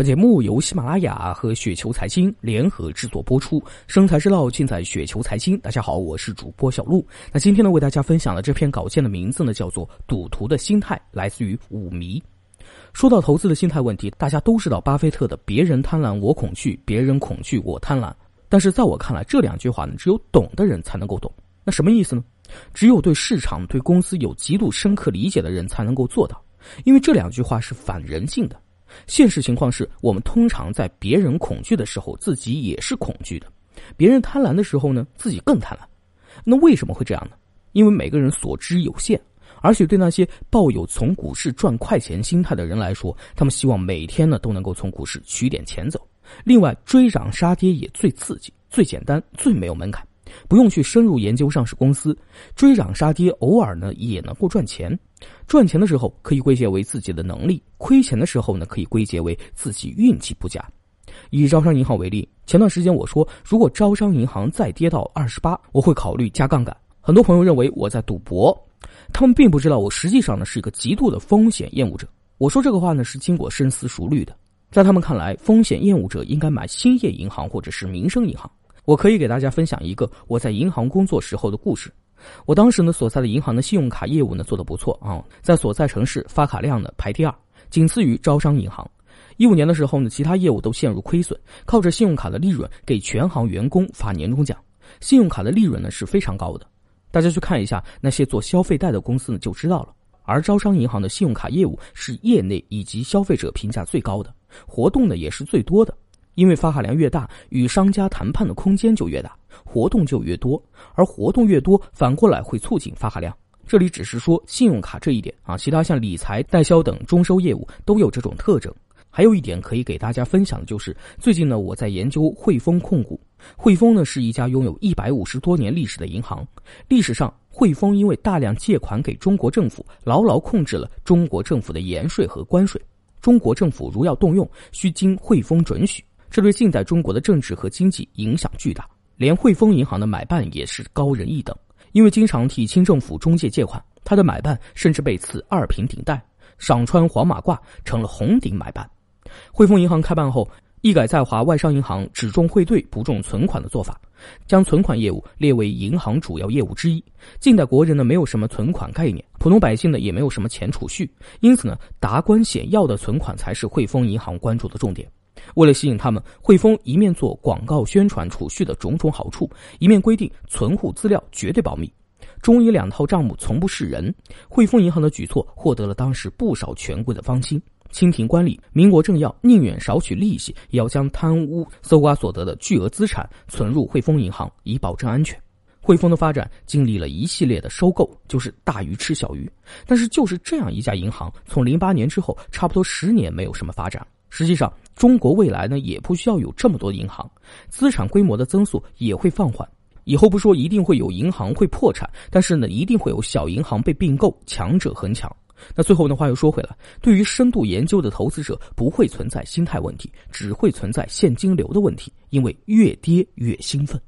本节目由喜马拉雅和雪球财经联合制作播出，生财之道尽在雪球财经。大家好，我是主播小璐。那今天呢，为大家分享的这篇稿件的名字呢，叫做《赌徒的心态》，来自于五迷。说到投资的心态问题，大家都知道巴菲特的“别人贪婪我恐惧，别人恐惧我贪婪”。但是在我看来，这两句话呢，只有懂的人才能够懂。那什么意思呢？只有对市场、对公司有极度深刻理解的人才能够做到，因为这两句话是反人性的。现实情况是我们通常在别人恐惧的时候，自己也是恐惧的；别人贪婪的时候呢，自己更贪婪。那为什么会这样呢？因为每个人所知有限，而且对那些抱有从股市赚快钱心态的人来说，他们希望每天呢都能够从股市取点钱走。另外，追涨杀跌也最刺激、最简单、最没有门槛，不用去深入研究上市公司，追涨杀跌偶尔呢也能够赚钱。赚钱的时候可以归结为自己的能力，亏钱的时候呢可以归结为自己运气不佳。以招商银行为例，前段时间我说，如果招商银行再跌到二十八，我会考虑加杠杆。很多朋友认为我在赌博，他们并不知道我实际上呢是一个极度的风险厌恶者。我说这个话呢是经过深思熟虑的。在他们看来，风险厌恶者应该买兴业银行或者是民生银行。我可以给大家分享一个我在银行工作时候的故事。我当时呢所在的银行的信用卡业务呢做得不错啊，在所在城市发卡量呢排第二，仅次于招商银行。一五年的时候呢，其他业务都陷入亏损，靠着信用卡的利润给全行员工发年终奖。信用卡的利润呢是非常高的，大家去看一下那些做消费贷的公司呢就知道了。而招商银行的信用卡业务是业内以及消费者评价最高的。活动呢也是最多的，因为发卡量越大，与商家谈判的空间就越大，活动就越多，而活动越多，反过来会促进发卡量。这里只是说信用卡这一点啊，其他像理财、代销等中收业务都有这种特征。还有一点可以给大家分享的就是，最近呢我在研究汇丰控股。汇丰呢是一家拥有一百五十多年历史的银行，历史上汇丰因为大量借款给中国政府，牢牢控制了中国政府的盐税和关税。中国政府如要动用，需经汇丰准许，这对近代中国的政治和经济影响巨大。连汇丰银行的买办也是高人一等，因为经常替清政府中介借款，他的买办甚至被赐二品顶戴，赏穿黄马褂，成了红顶买办。汇丰银行开办后，一改在华外商银行只重汇兑不重存款的做法，将存款业务列为银行主要业务之一。近代国人呢，没有什么存款概念，普通百姓呢，也没有什么钱储蓄，因此呢，达官显要的存款才是汇丰银行关注的重点。为了吸引他们，汇丰一面做广告宣传储蓄的种种好处，一面规定存户资料绝对保密，中医两套账目从不示人。汇丰银行的举措获得了当时不少权贵的芳心。清廷官吏、民国政要宁愿少取利息，也要将贪污搜刮所得的巨额资产存入汇丰银行，以保证安全。汇丰的发展经历了一系列的收购，就是大鱼吃小鱼。但是，就是这样一家银行，从零八年之后，差不多十年没有什么发展。实际上，中国未来呢，也不需要有这么多银行，资产规模的增速也会放缓。以后不说一定会有银行会破产，但是呢，一定会有小银行被并购，强者恒强。那最后的话又说回来，对于深度研究的投资者，不会存在心态问题，只会存在现金流的问题，因为越跌越兴奋。